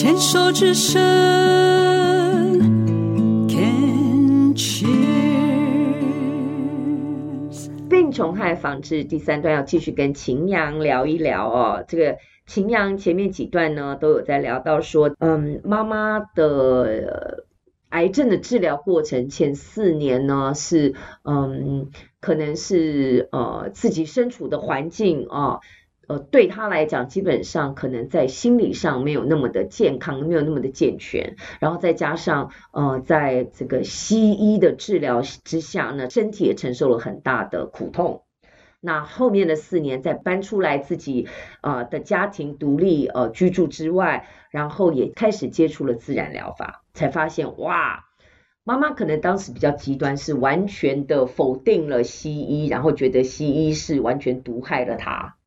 牵手之声，Can cheers。病虫害防治第三段要继续跟秦阳聊一聊哦。这个秦阳前面几段呢都有在聊到说，嗯，妈妈的癌症的治疗过程前四年呢是，嗯，可能是呃自己身处的环境啊。哦呃，对他来讲，基本上可能在心理上没有那么的健康，没有那么的健全，然后再加上呃，在这个西医的治疗之下呢，身体也承受了很大的苦痛。那后面的四年，在搬出来自己呃的家庭独立呃居住之外，然后也开始接触了自然疗法，才发现哇，妈妈可能当时比较极端，是完全的否定了西医，然后觉得西医是完全毒害了她。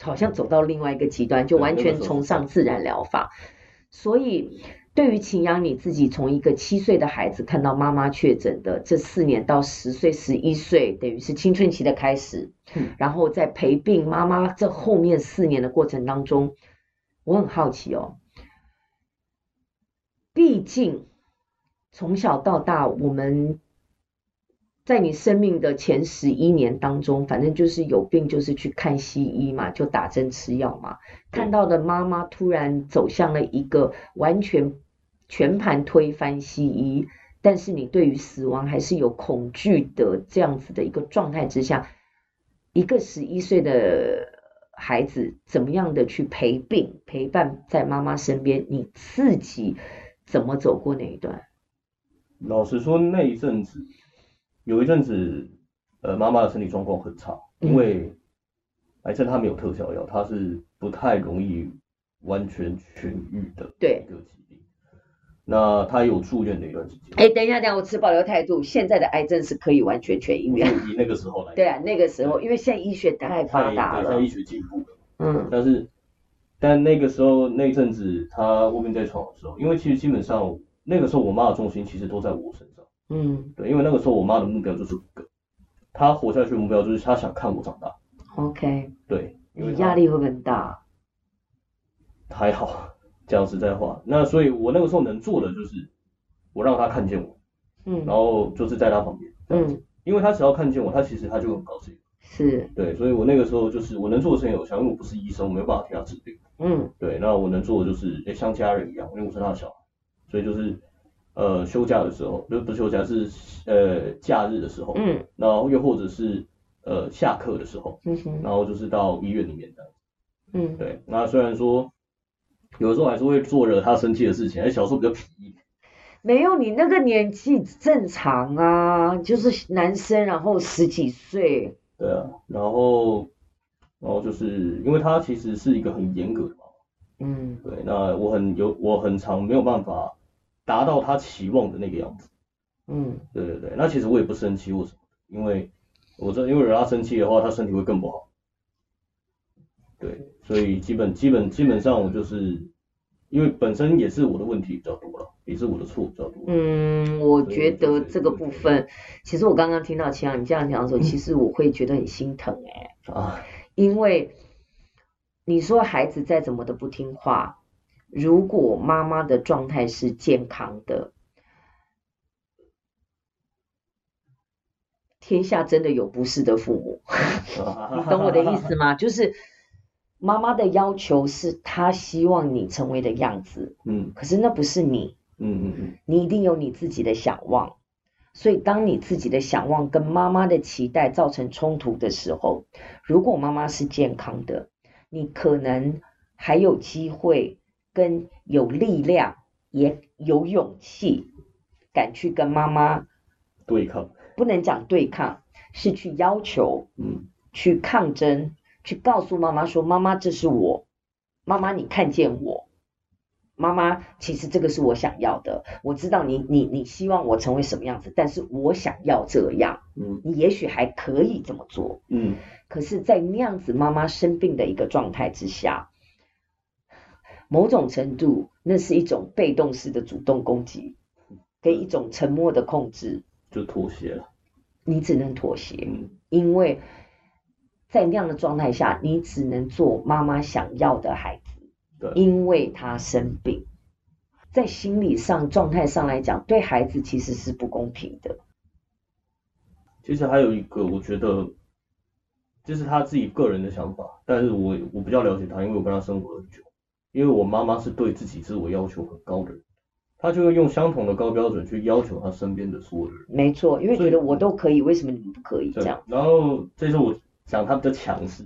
好像走到另外一个极端，就完全崇尚自然疗法。所以，对于秦阳你自己，从一个七岁的孩子看到妈妈确诊的这四年到十岁、十一岁，等于是青春期的开始。然后在陪病妈妈这后面四年的过程当中，我很好奇哦。毕竟从小到大，我们。在你生命的前十一年当中，反正就是有病就是去看西医嘛，就打针吃药嘛。看到的妈妈突然走向了一个完全全盘推翻西医，但是你对于死亡还是有恐惧的这样子的一个状态之下，一个十一岁的孩子怎么样的去陪病陪伴在妈妈身边？你自己怎么走过那一段？老实说，那一阵子。有一阵子，呃，妈妈的身体状况很差，因为癌症它没有特效药，它是不太容易完全痊愈的一个疾病。那她有住院的一段时间。哎，等一下，等一下，我持保留态度。现在的癌症是可以完全痊愈的。以那个时候来。对啊，那个时候，因为现在医学太发达了，现在医学进步了。嗯。但是，但那个时候那阵子她卧病在床的时候，因为其实基本上那个时候我妈的重心其实都在我身上。嗯，对，因为那个时候我妈的目标就是五个，她活下去的目标就是她想看我长大。OK。对，因为压力会很大？还好，讲实在话，那所以我那个时候能做的就是，我让她看见我，嗯，然后就是在她旁边，嗯，因为她只要看见我，她其实她就很高兴。是。对，所以我那个时候就是我能做的事情有限，因为我不是医生，我没有办法替她治病。嗯。对，那我能做的就是，诶，像家人一样，因为我是她的小孩，所以就是。呃，休假的时候，就不是休假，是呃假日的时候，嗯，然后又或者是呃下课的时候，嗯哼，然后就是到医院里面的，嗯，对，那虽然说有的时候还是会做惹他生气的事情，哎，小时候比较皮，没有，你那个年纪正常啊，就是男生，然后十几岁，对啊，然后然后就是因为他其实是一个很严格的嘛，嗯，对，那我很有我很常没有办法。达到他期望的那个样子，嗯，对对对，那其实我也不生气或什么，因为我这因为惹他生气的话，他身体会更不好，对，所以基本基本基本上我就是因为本身也是我的问题比较多了，也是我的错比较多。嗯，我觉得这个部分，其实我刚刚听到秦阳你这样讲的时候，其实我会觉得很心疼哎、欸，啊，因为你说孩子再怎么的不听话。如果妈妈的状态是健康的，天下真的有不是的父母，你懂我的意思吗？就是妈妈的要求是她希望你成为的样子，嗯，可是那不是你，嗯嗯嗯，你一定有你自己的想望，所以当你自己的想望跟妈妈的期待造成冲突的时候，如果妈妈是健康的，你可能还有机会。跟有力量，也有勇气，敢去跟妈妈对抗，不能讲对抗，是去要求，嗯，去抗争，去告诉妈妈说：“妈妈，这是我，妈妈，你看见我，妈妈，其实这个是我想要的。我知道你，你，你希望我成为什么样子，但是我想要这样，嗯，你也许还可以这么做，嗯，可是，在那样子妈妈生病的一个状态之下。”某种程度，那是一种被动式的主动攻击，跟一种沉默的控制，就妥协了。你只能妥协，嗯，因为在那样的状态下，你只能做妈妈想要的孩子。对，因为他生病，在心理上状态上来讲，对孩子其实是不公平的。其实还有一个，我觉得这是他自己个人的想法，但是我我比较了解他，因为我跟他生活很久。因为我妈妈是对自己自我要求很高的人，她就会用相同的高标准去要求她身边的所有的人。没错，因为觉得我都可以，为什么你们不可以这样？然后这是我讲他比较强势，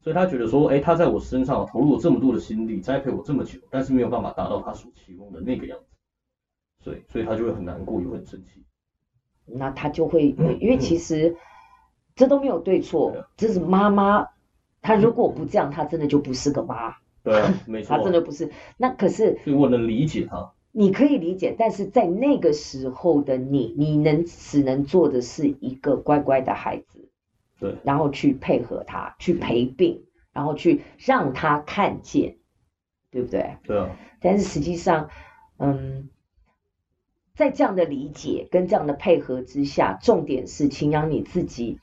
所以他觉得说，哎，他在我身上投入了这么多的心力，栽培我这么久，但是没有办法达到他所期望的那个样子，所以所以他就会很难过，又很生气。那他就会，因为其实这都没有对错，这是妈妈，她如果不这样，她真的就不是个妈。对啊，没错，他真的不是。那可是，所以我能理解他。你可以理解，但是在那个时候的你，你能只能做的是一个乖乖的孩子，对，然后去配合他，去陪病，然后去让他看见，对不对？对啊。但是实际上，嗯，在这样的理解跟这样的配合之下，重点是请养你自己。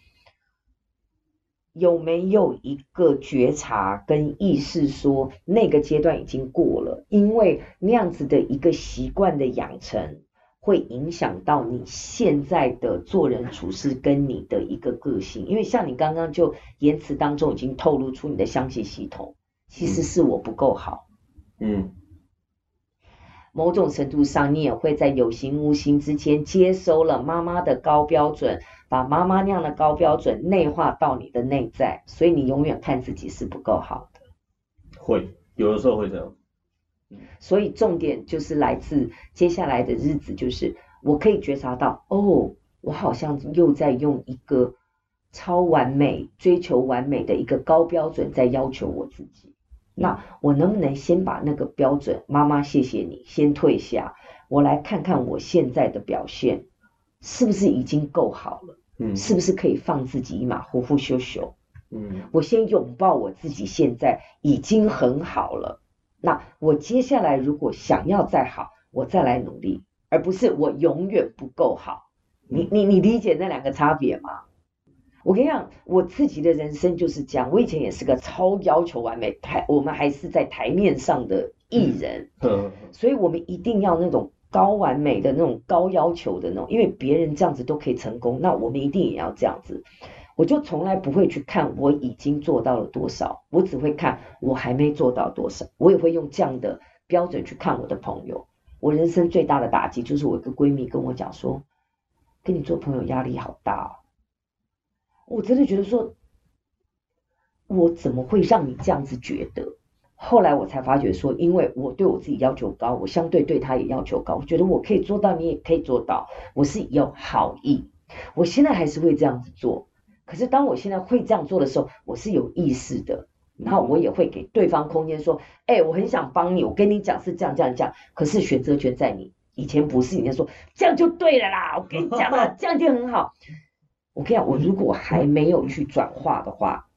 有没有一个觉察跟意识，说那个阶段已经过了？因为那样子的一个习惯的养成，会影响到你现在的做人处事跟你的一个个性。因为像你刚刚就言辞当中已经透露出你的相信系统，其实是我不够好。嗯。某种程度上，你也会在有形无形之间接收了妈妈的高标准。把妈妈那样的高标准内化到你的内在，所以你永远看自己是不够好的。会，有的时候会这样。所以重点就是来自接下来的日子，就是我可以觉察到，哦，我好像又在用一个超完美、追求完美的一个高标准在要求我自己。那我能不能先把那个标准，妈妈谢谢你，先退下，我来看看我现在的表现是不是已经够好了？嗯，是不是可以放自己一马虎虎羞羞？嗯，我先拥抱我自己，现在已经很好了。那我接下来如果想要再好，我再来努力，而不是我永远不够好。你你你理解那两个差别吗？我跟你讲，我自己的人生就是这样。我以前也是个超要求完美，台我们还是在台面上的艺人，嗯，所以我们一定要那种。高完美的那种高要求的那种，因为别人这样子都可以成功，那我们一定也要这样子。我就从来不会去看我已经做到了多少，我只会看我还没做到多少。我也会用这样的标准去看我的朋友。我人生最大的打击就是我一个闺蜜跟我讲说，跟你做朋友压力好大哦。我真的觉得说，我怎么会让你这样子觉得？后来我才发觉说，因为我对我自己要求高，我相对对他也要求高。我觉得我可以做到，你也可以做到。我是有好意，我现在还是会这样子做。可是当我现在会这样做的时候，我是有意识的，然后我也会给对方空间，说：“哎，我很想帮你，我跟你讲是这样这样这样。可是选择权在你，以前不是你在说这样就对了啦。我跟你讲啊，这样就很好。我跟你讲，我如果还没有去转化的话，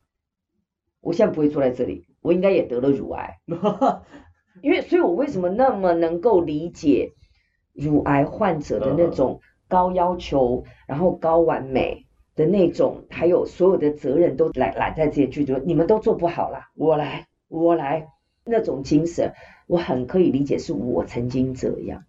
我现在不会坐在这里。”我应该也得了乳癌，因为，所以我为什么那么能够理解乳癌患者的那种高要求，然后高完美的那种，还有所有的责任都揽揽在这些剧中，你们都做不好啦，我来，我来，那种精神，我很可以理解，是我曾经这样，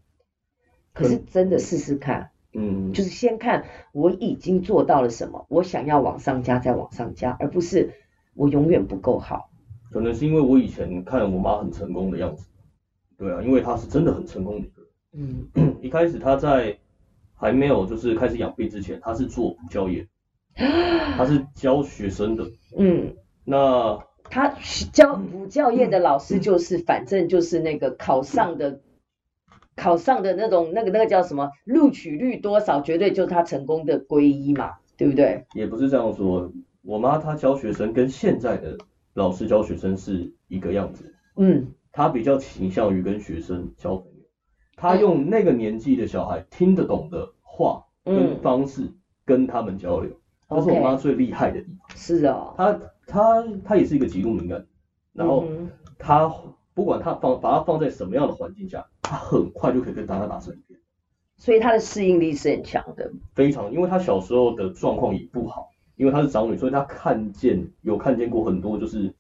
可是真的试试看，嗯，就是先看我已经做到了什么，我想要往上加，再往上加，而不是我永远不够好。可能是因为我以前看我妈很成功的样子，对啊，因为她是真的很成功的一个人。嗯，一开始她在还没有就是开始养病之前，她是做补教业，她是教学生的。嗯，那她教补教业的老师就是，反正就是那个考上的，考上的那种那个那个叫什么录取率多少，绝对就是他成功的归一嘛，对不对？也不是这样说，我妈她教学生跟现在的。老师教学生是一个样子，嗯，她比较倾向于跟学生交朋友，她用那个年纪的小孩听得懂的话跟方式跟他们交流，这是我妈最厉害的地方。是啊，她她她也是一个极度敏感，然后他不管他放把他放在什么样的环境下，他很快就可以跟大家打成一片，所以他的适应力是很强的，非常，因为他小时候的状况也不好。因为他是长女，所以他看见有看见过很多就是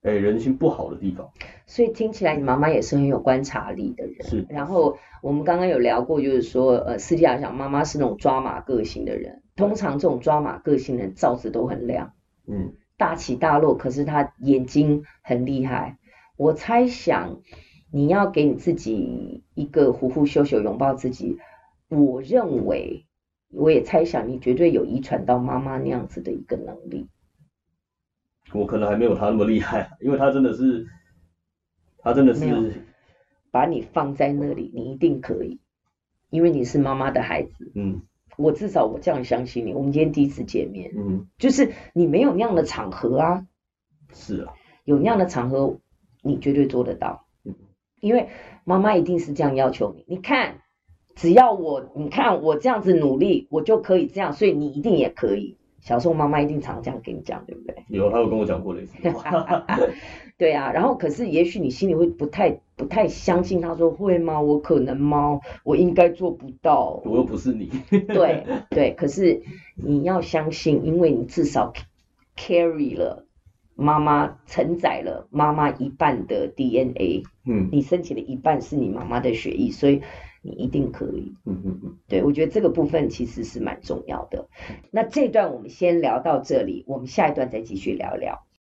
哎，人心不好的地方。所以听起来你妈妈也是很有观察力的人。是。然后我们刚刚有聊过，就是说，呃，私底下讲，妈妈是那种抓马个性的人。通常这种抓马个性的人，罩子都很亮。嗯。大起大落，可是他眼睛很厉害。我猜想，你要给你自己一个呼呼秀秀拥抱自己。我认为，我也猜想，你绝对有遗传到妈妈那样子的一个能力。我可能还没有他那么厉害，因为他真的是，他真的是把你放在那里，你一定可以，因为你是妈妈的孩子。嗯，我至少我这样相信你。我们今天第一次见面，嗯，就是你没有那样的场合啊。是啊，有那样的场合，你绝对做得到。嗯，因为妈妈一定是这样要求你。你看，只要我，你看我这样子努力，我就可以这样，所以你一定也可以。小时候妈妈一定常这样跟你讲，对不对？有，她有跟我讲过类似的话。对啊，然后可是也许你心里会不太不太相信，他说会吗？我可能吗？我应该做不到。我又不是你。对对，可是你要相信，因为你至少 carry 了妈妈，承载了妈妈一半的 DNA。嗯。你身体的一半是你妈妈的血液，所以。你一定可以，嗯嗯嗯，对，我觉得这个部分其实是蛮重要的。那这段我们先聊到这里，我们下一段再继续聊聊。